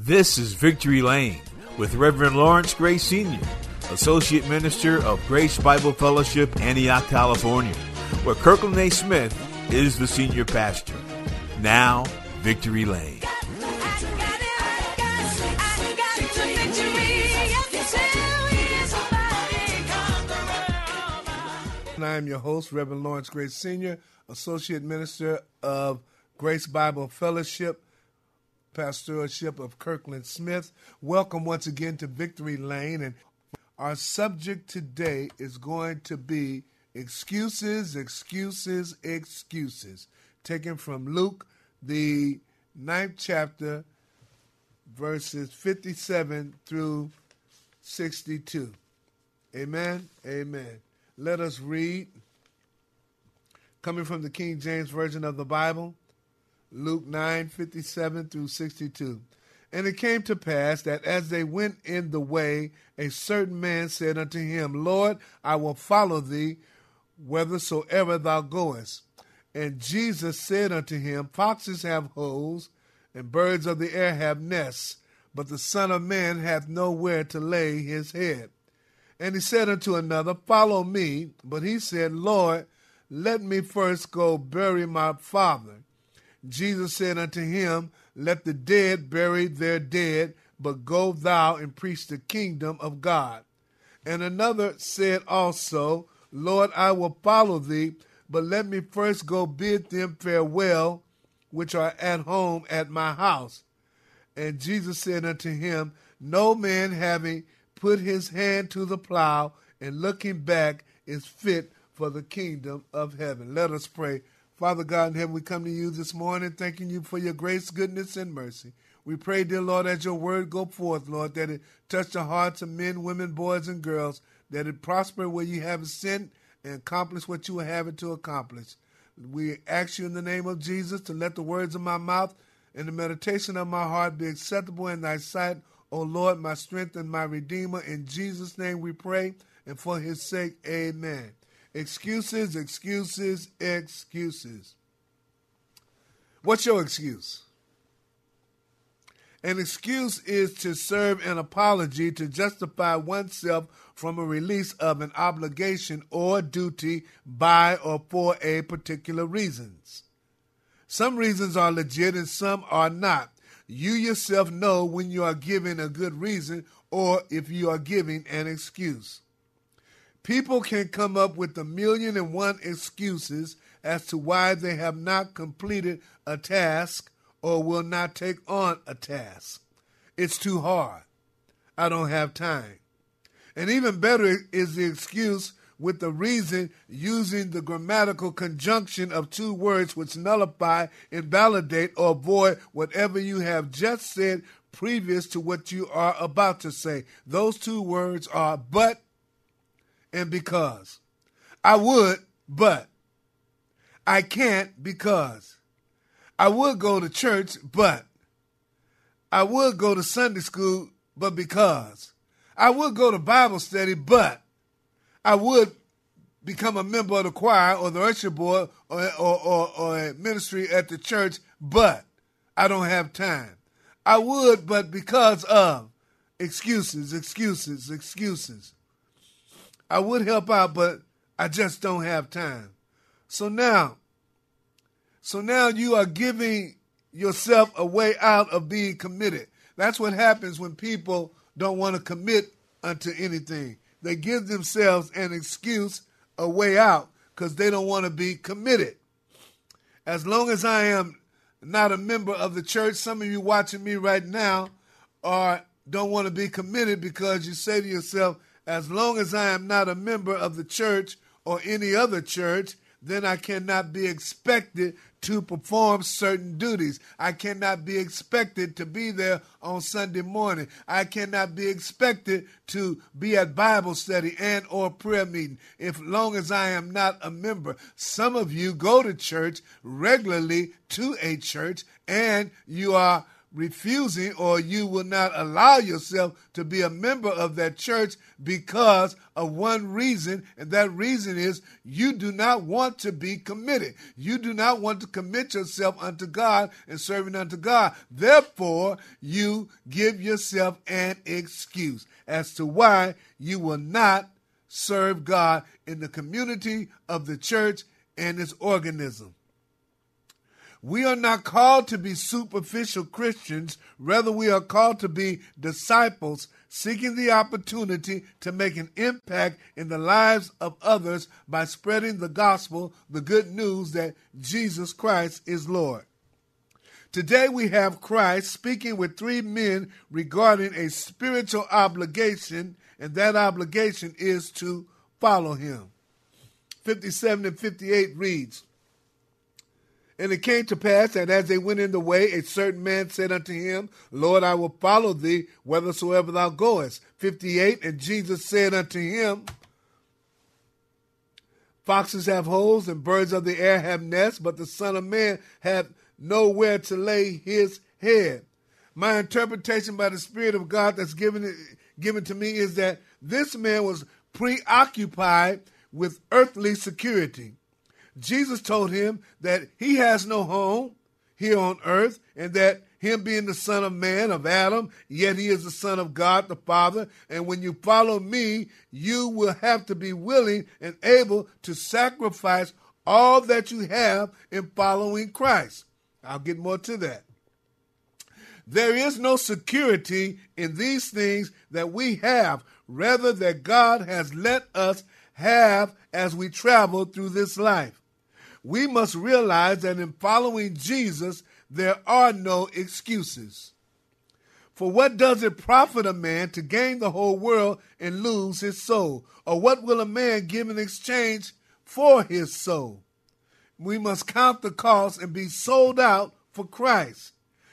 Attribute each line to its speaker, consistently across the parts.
Speaker 1: This is Victory Lane with Reverend Lawrence Gray Sr., Associate Minister of Grace Bible Fellowship, Antioch, California, where Kirkland A. Smith is the senior pastor. Now, Victory Lane.
Speaker 2: I am your host, Reverend Lawrence Gray Sr., Associate Minister of Grace Bible Fellowship, Pastorship of Kirkland Smith. Welcome once again to Victory Lane. And our subject today is going to be excuses, excuses, excuses, taken from Luke, the ninth chapter, verses 57 through 62. Amen. Amen. Let us read, coming from the King James Version of the Bible, Luke 9 57 through 62. And it came to pass that as they went in the way, a certain man said unto him, Lord, I will follow thee whithersoever thou goest. And Jesus said unto him, Foxes have holes, and birds of the air have nests, but the Son of Man hath nowhere to lay his head. And he said unto another, Follow me. But he said, Lord, let me first go bury my father. Jesus said unto him, Let the dead bury their dead, but go thou and preach the kingdom of God. And another said also, Lord, I will follow thee, but let me first go bid them farewell, which are at home at my house. And Jesus said unto him, No man having put his hand to the plow and looking back is fit for the kingdom of heaven. Let us pray. Father God in heaven, we come to you this morning thanking you for your grace, goodness, and mercy. We pray, dear Lord, as your word go forth, Lord, that it touch the hearts of men, women, boys, and girls, that it prosper where you have sent and accomplish what you have it to accomplish. We ask you in the name of Jesus to let the words of my mouth and the meditation of my heart be acceptable in thy sight, O Lord, my strength and my redeemer. In Jesus' name we pray, and for his sake, amen. Excuses, excuses, excuses. What's your excuse? An excuse is to serve an apology to justify oneself from a release of an obligation or duty by or for a particular reasons. Some reasons are legit and some are not. You yourself know when you are giving a good reason or if you are giving an excuse. People can come up with a million and one excuses as to why they have not completed a task or will not take on a task. It's too hard. I don't have time. And even better is the excuse with the reason using the grammatical conjunction of two words which nullify, invalidate, or void whatever you have just said previous to what you are about to say. Those two words are but and because. I would, but. I can't because. I would go to church, but. I would go to Sunday school, but because. I would go to Bible study, but. I would become a member of the choir or the usher board or, or, or, or ministry at the church, but I don't have time. I would, but because of excuses, excuses, excuses. I would help out, but I just don't have time. So now, so now you are giving yourself a way out of being committed. That's what happens when people don't want to commit unto anything. They give themselves an excuse, a way out, because they don't want to be committed. As long as I am not a member of the church, some of you watching me right now are don't want to be committed because you say to yourself, as long as I am not a member of the church or any other church, then I cannot be expected to perform certain duties. I cannot be expected to be there on Sunday morning. I cannot be expected to be at Bible study and or prayer meeting if long as I am not a member. Some of you go to church regularly to a church and you are refusing or you will not allow yourself to be a member of that church because of one reason, and that reason is you do not want to be committed. You do not want to commit yourself unto God and serving unto God. Therefore, you give yourself an excuse as to why you will not serve God in the community of the church and its organism. We are not called to be superficial Christians. Rather, we are called to be disciples seeking the opportunity to make an impact in the lives of others by spreading the gospel, the good news that Jesus Christ is Lord. Today we have Christ speaking with three men regarding a spiritual obligation, and that obligation is to follow him. 57 and 58 reads, and it came to pass that as they went in the way, a certain man said unto him, Lord, I will follow thee whithersoever thou goest. 58. And Jesus said unto him, Foxes have holes and birds of the air have nests, but the Son of Man hath nowhere to lay his head. My interpretation by the Spirit of God that's given, given to me is that this man was preoccupied with earthly security. Jesus told him that he has no home here on earth and that him being the son of man, of Adam, yet he is the son of God the Father. And when you follow me, you will have to be willing and able to sacrifice all that you have in following Christ. I'll get more to that. There is no security in these things that we have, rather, that God has let us have as we travel through this life we must realize that in following Jesus, there are no excuses. For what does it profit a man to gain the whole world and lose his soul? Or what will a man give in exchange for his soul? We must count the cost and be sold out for Christ.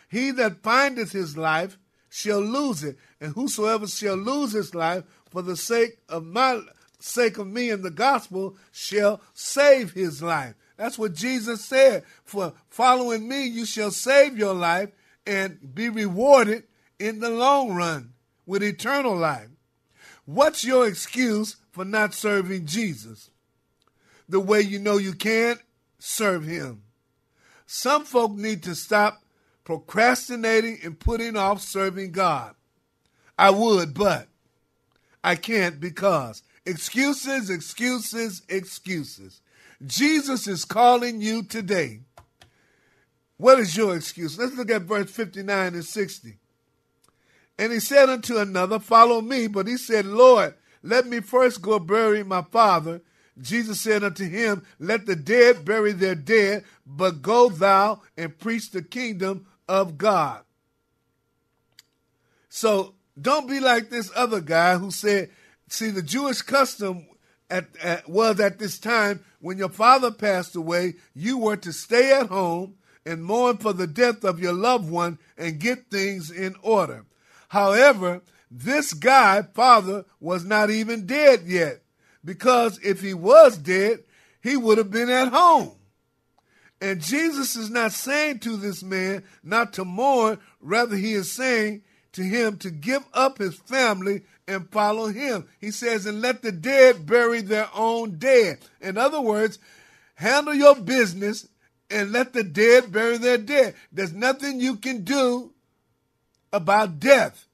Speaker 2: He that findeth his life shall lose it, and whosoever shall lose his life for the sake of my sake of me and the gospel shall save his life. That's what Jesus said. For following me, you shall save your life and be rewarded in the long run with eternal life. What's your excuse for not serving Jesus? The way you know you can't serve him. Some folk need to stop procrastinating and putting off serving God. I would, but I can't because excuses, excuses, excuses. Jesus is calling you today. What is your excuse? Let's look at verse 59 and 60. And he said unto another, Follow me. But he said, Lord, let me first go bury my father. Jesus said unto him, Let the dead bury their dead, but go thou and preach the kingdom of God. So don't be like this other guy who said, See, the Jewish custom at, at, was at this time when your father passed away, you were to stay at home and mourn for the death of your loved one and get things in order. However, this guy, father, was not even dead yet, because if he was dead, he would have been at home. And Jesus is not saying to this man not to mourn, rather, he is saying to him to give up his family and follow him. He says, and let the dead bury their own dead. In other words, handle your business and let the dead bury their dead. There's nothing you can do about death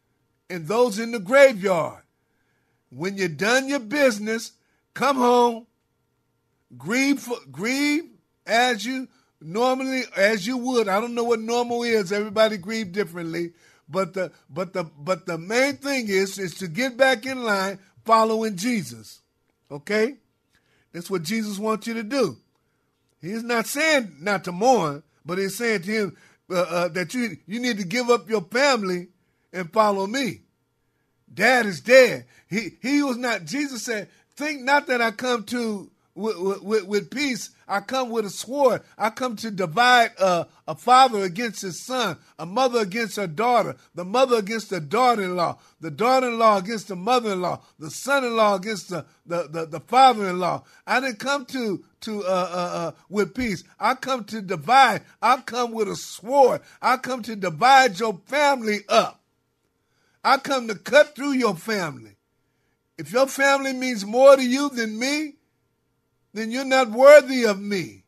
Speaker 2: and those in the graveyard. When you're done your business, come home, grieve, for, grieve as you normally as you would. I don't know what normal is. Everybody grieve differently. But the but the but the main thing is is to get back in line following Jesus. Okay? That's what Jesus wants you to do. He's not saying not to mourn, but he's saying to him uh, uh, that you you need to give up your family and follow me. Dad is dead. He he was not. Jesus said, "Think not that I come to with, with, with, peace. I come with a sword. I come to divide uh, a father against his son, a mother against her daughter, the mother against the daughter-in-law, the daughter-in-law against the mother-in-law, the son-in-law against the, the, the, the father-in-law. I didn't come to to uh, uh, uh, with peace. I come to divide. I come with a sword. I come to divide your family up. I come to cut through your family. If your family means more to you than me, then you're not worthy of me.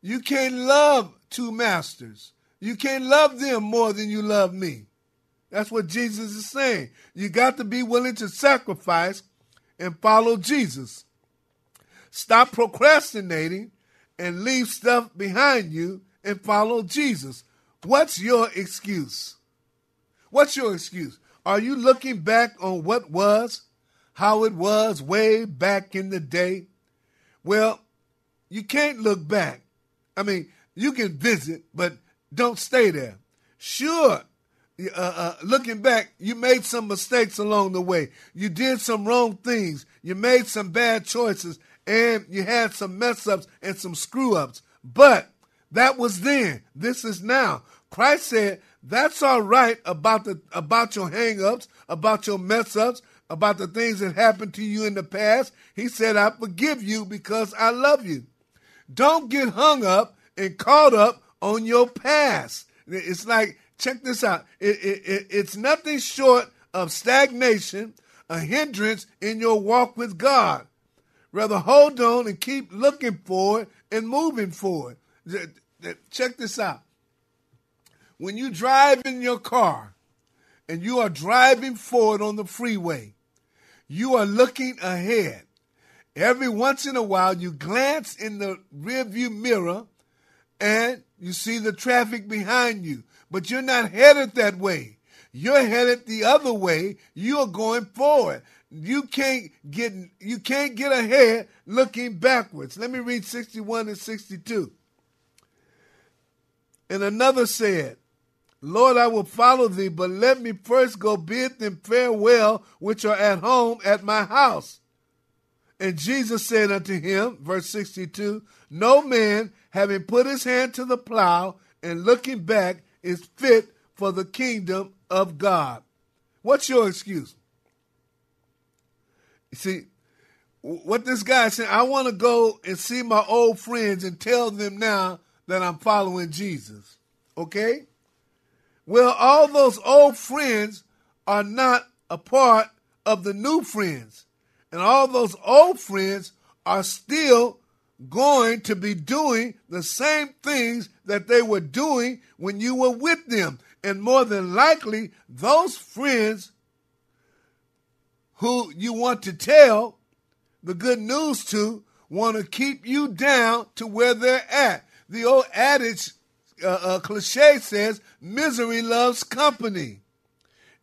Speaker 2: You can't love two masters. You can't love them more than you love me. That's what Jesus is saying. You got to be willing to sacrifice and follow Jesus. Stop procrastinating and leave stuff behind you and follow Jesus. What's your excuse? What's your excuse? Are you looking back on what was, how it was way back in the day? Well, you can't look back. I mean, you can visit, but don't stay there. Sure, uh, uh, looking back, you made some mistakes along the way. You did some wrong things. You made some bad choices, and you had some mess ups and some screw ups. But that was then. This is now. Christ said, "That's all right about the about your hang ups, about your mess ups, about the things that happened to you in the past. He said, I forgive you because I love you. Don't get hung up and caught up on your past. It's like, check this out. It, it, it, it's nothing short of stagnation, a hindrance in your walk with God. Rather, hold on and keep looking forward and moving forward. Check this out. When you drive in your car and you are driving forward on the freeway, you are looking ahead. Every once in a while, you glance in the rearview mirror and you see the traffic behind you, but you're not headed that way. You're headed the other way. You're going forward. You can't get you can't get ahead looking backwards. Let me read 61 and 62. And another said, Lord, I will follow thee, but let me first go bid them farewell which are at home at my house. And Jesus said unto him, verse 62, No man, having put his hand to the plow and looking back, is fit for the kingdom of God. What's your excuse? You see, what this guy said, I want to go and see my old friends and tell them now that I'm following Jesus. Okay? Well, all those old friends are not a part of the new friends. And all those old friends are still going to be doing the same things that they were doing when you were with them. And more than likely, those friends who you want to tell the good news to want to keep you down to where they're at. The old adage uh, uh, cliche says misery loves company.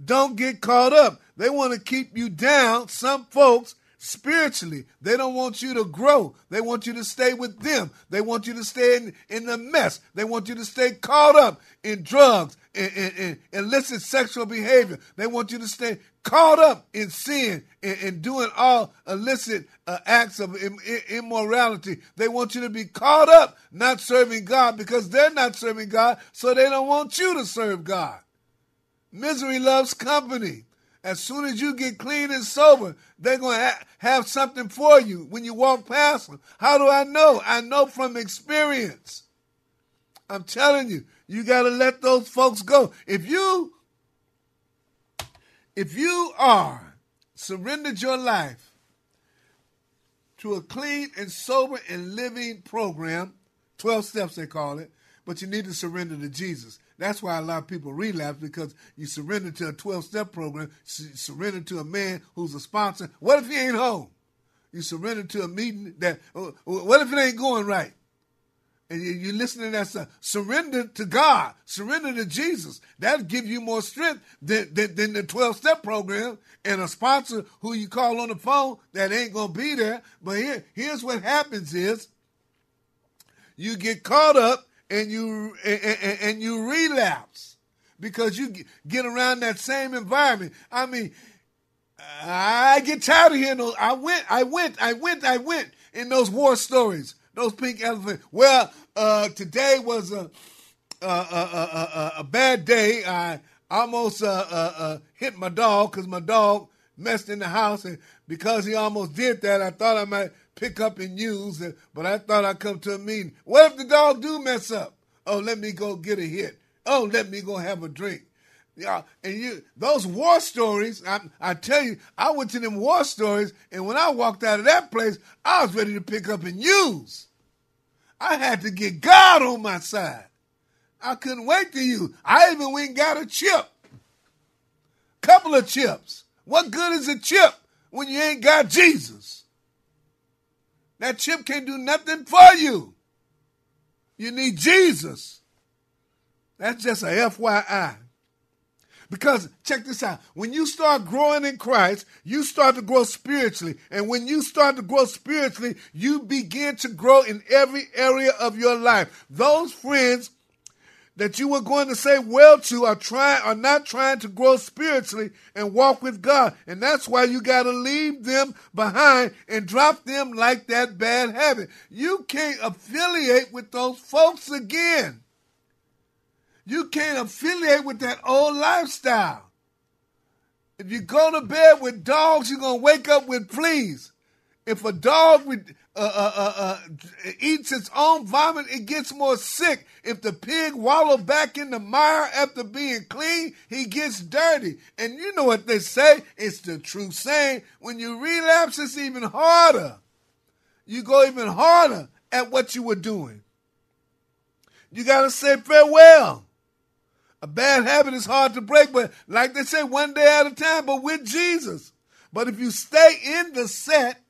Speaker 2: Don't get caught up. They want to keep you down. Some folks spiritually. They don't want you to grow. They want you to stay with them. They want you to stay in, in the mess. They want you to stay caught up in drugs and, illicit sexual behavior. They want you to stay caught up in sin and, and doing all illicit uh, acts of Im- immorality. They want you to be caught up not serving God because they're not serving God, so they don't want you to serve God. Misery loves company. As soon as you get clean and sober, they're going to ha- have something for you when you walk past them. How do I know? I know from experience. I'm telling you, you got to let those folks go. If you if you are surrendered your life to a clean and sober and living program, 12 steps they call it, but you need to surrender to Jesus. That's why a lot of people relapse because you surrender to a 12 step program, surrender to a man who's a sponsor. What if he ain't home? You surrender to a meeting that, uh, what if it ain't going right? And you're listening to that stuff. Surrender to God. Surrender to Jesus. That'll give you more strength than, than, than the 12 step program and a sponsor who you call on the phone that ain't going to be there. But here, here's what happens is you get caught up and you, and, and, and you relapse because you get around that same environment. I mean, I get tired of hearing those. I went, I went, I went, I went in those war stories, those pink elephants. Well, uh, today was a a, a, a, a bad day. I almost uh, uh, uh hit my dog because my dog messed in the house, and because he almost did that, I thought I might pick up and use, it, but I thought I'd come to a meeting. What if the dog do mess up? Oh, let me go get a hit. Oh, let me go have a drink. Yeah, and you those war stories. I, I tell you, I went to them war stories, and when I walked out of that place, I was ready to pick up and use. I had to get God on my side. I couldn't wait to use. I even went and got a chip, couple of chips. What good is a chip when you ain't got Jesus? That chip can't do nothing for you. You need Jesus. That's just a FYI. Because check this out. When you start growing in Christ, you start to grow spiritually. And when you start to grow spiritually, you begin to grow in every area of your life. Those friends that you were going to say well to are trying are not trying to grow spiritually and walk with God. And that's why you got to leave them behind and drop them like that bad habit. You can't affiliate with those folks again. You can't affiliate with that old lifestyle. If you go to bed with dogs, you're to wake up with fleas. If a dog uh, uh, uh, uh, eats its own vomit, it gets more sick. If the pig wallow back in the mire after being clean, he gets dirty. And you know what they say? It's the true saying. When you relapse, it's even harder. You go even harder at what you were doing. You got to say farewell. A bad habit is hard to break, but like they say, one day at a time, but with Jesus. But if you stay in the set,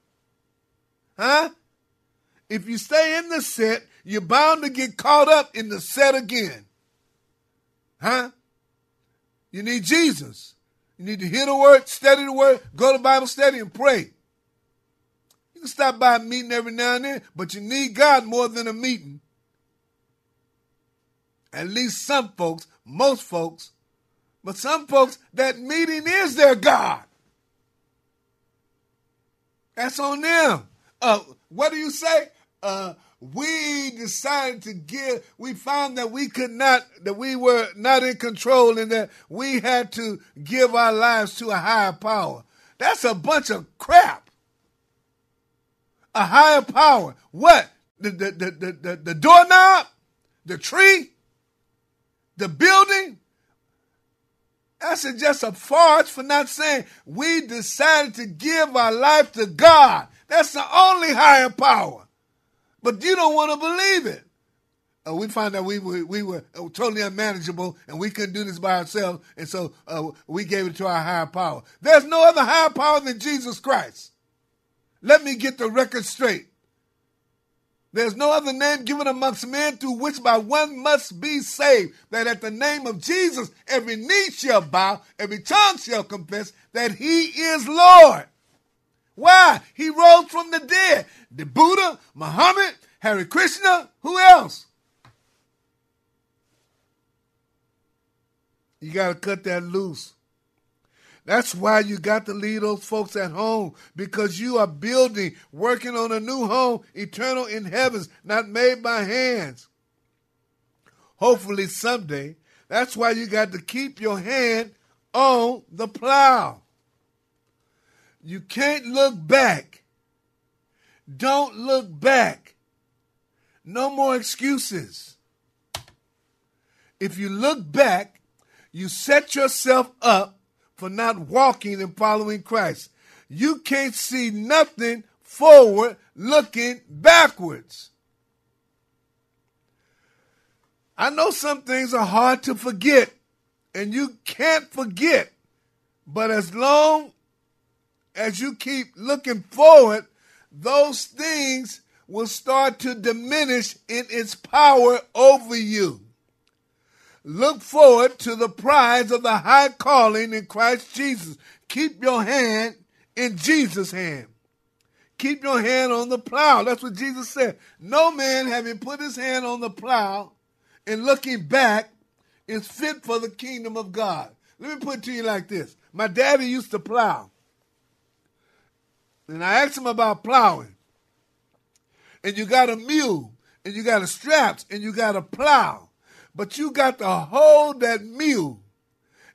Speaker 2: huh? If you stay in the set, you're bound to get caught up in the set again. Huh? You need Jesus. You need to hear the word, study the word, go to Bible study and pray. You can stop by a meeting every now and then, but you need God more than a meeting. At least some folks most folks, but some folks, that meeting is their God. That's on them. Uh, what do you say? Uh, we decided to give, we found that we could not, that we were not in control and that we had to give our lives to a higher power. That's a bunch of crap. A higher power. What? The, the, the, the, the, the doorknob? The tree? The building, that's just a farce for not saying we decided to give our life to God. That's the only higher power. But you don't want to believe it. Uh, we found that we were, we were uh, totally unmanageable and we couldn't do this by ourselves. And so uh, we gave it to our higher power. There's no other higher power than Jesus Christ. Let me get the record straight. There's no other name given amongst men through which by one must be saved. That at the name of Jesus, every knee shall bow, every tongue shall confess that he is Lord. Why? He rose from the dead. The Buddha, Muhammad, Hare Krishna, who else? You got to cut that loose. That's why you got to leave those folks at home because you are building, working on a new home, eternal in heavens, not made by hands. Hopefully someday. That's why you got to keep your hand on the plow. You can't look back. Don't look back. No more excuses. If you look back, you set yourself up for not walking and following Christ. You can't see nothing forward looking backwards. I know some things are hard to forget, and you can't forget. But as long as you keep looking forward, those things will start to diminish in its power over you. Look forward to the prize of the high calling in Christ Jesus. Keep your hand in Jesus' hand. Keep your hand on the plow. That's what Jesus said. No man having put his hand on the plow and looking back is fit for the kingdom of God. Let me put it to you like this. My daddy used to plow. and I asked him about plowing. And you got a mule, and you got a straps, and you got a plow. But you got to hold that mule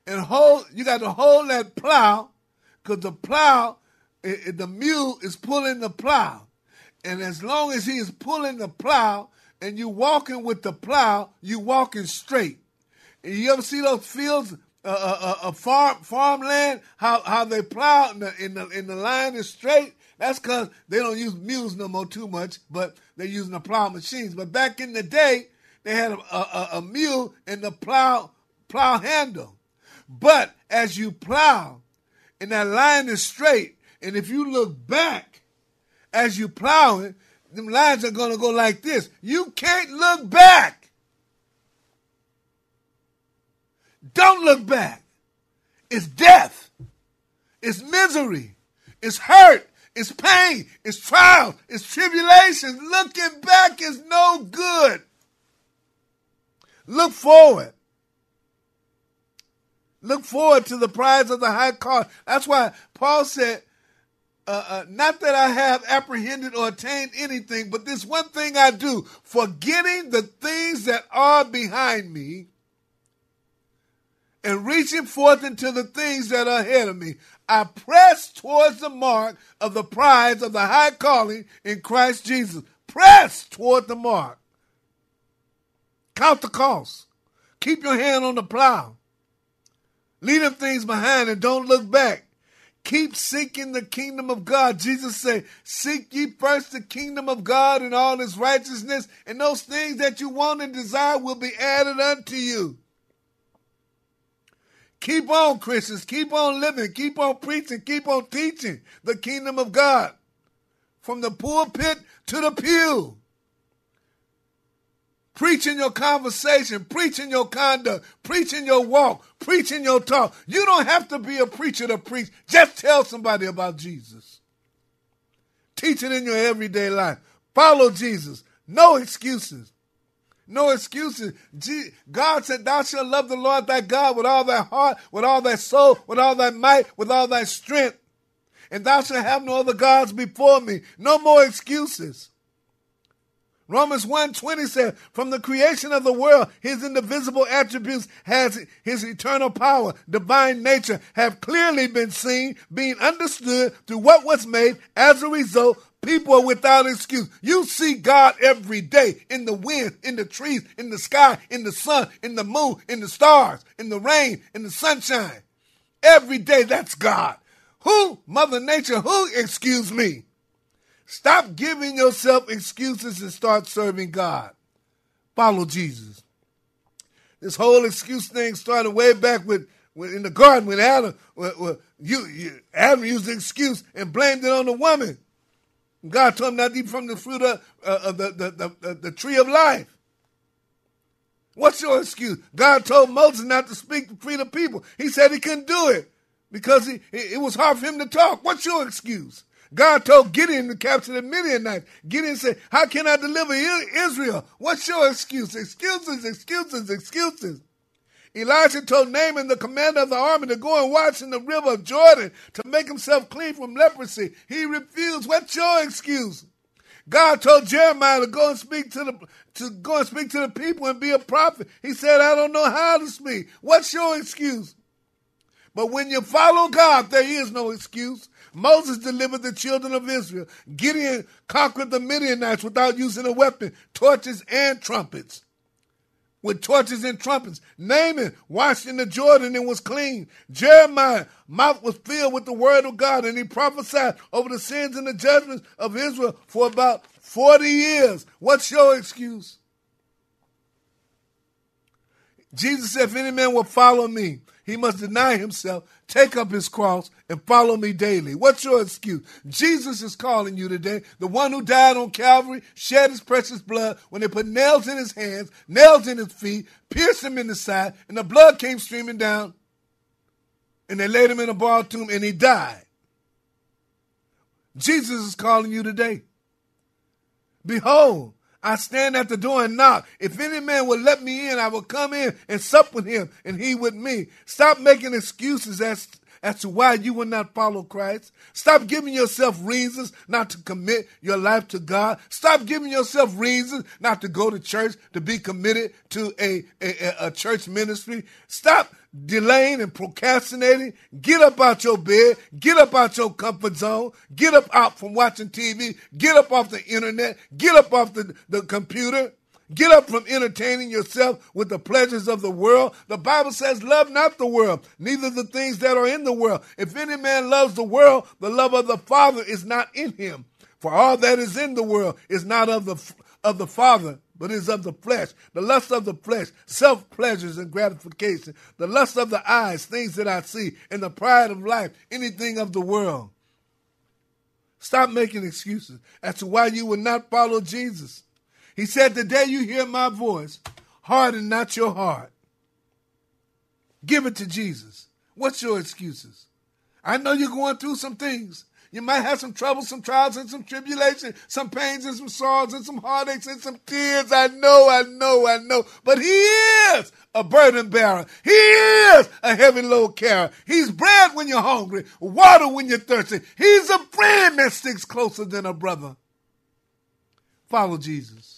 Speaker 2: and hold, you got to hold that plow because the plow, it, it, the mule is pulling the plow. And as long as he is pulling the plow and you walking with the plow, you walking straight. And you ever see those fields, uh, uh, uh, farm farmland, how how they plow in the the, in the line is straight? That's because they don't use mules no more too much, but they're using the plow machines. But back in the day, they had a, a, a mule and the plow plow handle. But as you plow, and that line is straight, and if you look back as you plow it, them lines are to go like this. You can't look back. Don't look back. It's death. It's misery. It's hurt. It's pain. It's trial. It's tribulation. Looking back is no good. Look forward. Look forward to the prize of the high cost. That's why Paul said, uh, uh, not that I have apprehended or attained anything, but this one thing I do, forgetting the things that are behind me and reaching forth into the things that are ahead of me. I press towards the mark of the prize of the high calling in Christ Jesus. Press toward the mark. Count the cost. Keep your hand on the plow. Leave them things behind and don't look back. Keep seeking the kingdom of God. Jesus said, Seek ye first the kingdom of God and all his righteousness, and those things that you want and desire will be added unto you. Keep on, Christians. Keep on living. Keep on preaching. Keep on teaching the kingdom of God from the pulpit to the pew. Preaching your conversation, preaching your conduct, preaching your walk, preaching your talk. You don't have to be a preacher to preach. Just tell somebody about Jesus. Teach it in your everyday life. Follow Jesus. No excuses. No excuses. God said, Thou shalt love the Lord thy God with all thy heart, with all thy soul, with all thy might, with all thy strength. And thou shalt have no other gods before me. No more excuses. Romans 1:20 says, "From the creation of the world, his indivisible attributes has his eternal power, divine nature have clearly been seen, being understood through what was made. As a result, people are without excuse. You see God every day in the wind, in the trees, in the sky, in the sun, in the moon, in the stars, in the rain, in the sunshine. Every day that's God. Who? Mother Nature, who? Excuse me. Stop giving yourself excuses and start serving God. Follow Jesus. This whole excuse thing started way back with, with in the garden when Adam, you, you, Adam used the excuse and blamed it on the woman. God told him not to eat from the fruit of, uh, of the, the, the, the tree of life. What's your excuse? God told Moses not to speak to free the people. He said he couldn't do it because he, it was hard for him to talk. What's your excuse? God told Gideon to capture the Midianites. Gideon said, How can I deliver Israel? What's your excuse? Excuses, excuses, excuses. Elijah told Naaman, the commander of the army, to go and wash in the river of Jordan to make himself clean from leprosy. He refused. What's your excuse? God told Jeremiah to go and speak to the to go and speak to the people and be a prophet. He said, I don't know how to speak. What's your excuse? But when you follow God, there is no excuse. Moses delivered the children of Israel. Gideon conquered the Midianites without using a weapon, torches and trumpets. With torches and trumpets. Naaman washed in the Jordan and was clean. Jeremiah mouth was filled with the word of God and he prophesied over the sins and the judgments of Israel for about 40 years. What's your excuse? Jesus said, if any man will follow me, he must deny himself, take up his cross, and follow me daily. What's your excuse? Jesus is calling you today. The one who died on Calvary, shed his precious blood when they put nails in his hands, nails in his feet, pierced him in the side, and the blood came streaming down. And they laid him in a borrowed tomb and he died. Jesus is calling you today. Behold, I stand at the door and knock. If any man will let me in, I will come in and sup with him and he with me. Stop making excuses as as to why you will not follow Christ. Stop giving yourself reasons not to commit your life to God. Stop giving yourself reasons not to go to church, to be committed to a, a, a church ministry. Stop delaying and procrastinating. Get up out your bed. Get up out your comfort zone. Get up out from watching TV. Get up off the internet. Get up off the, the computer. Get up from entertaining yourself with the pleasures of the world. The Bible says, Love not the world, neither the things that are in the world. If any man loves the world, the love of the Father is not in him. For all that is in the world is not of the, of the Father, but is of the flesh. The lust of the flesh, self pleasures and gratification. The lust of the eyes, things that I see. And the pride of life, anything of the world. Stop making excuses as to why you will not follow Jesus. He said, The day you hear my voice, harden not your heart. Give it to Jesus. What's your excuses? I know you're going through some things. You might have some trouble, some trials, and some tribulation, some pains and some sorrows and some heartaches and some tears. I know, I know, I know. But He is a burden bearer. He is a heavy load carrier. He's bread when you're hungry, water when you're thirsty. He's a friend that sticks closer than a brother. Follow Jesus.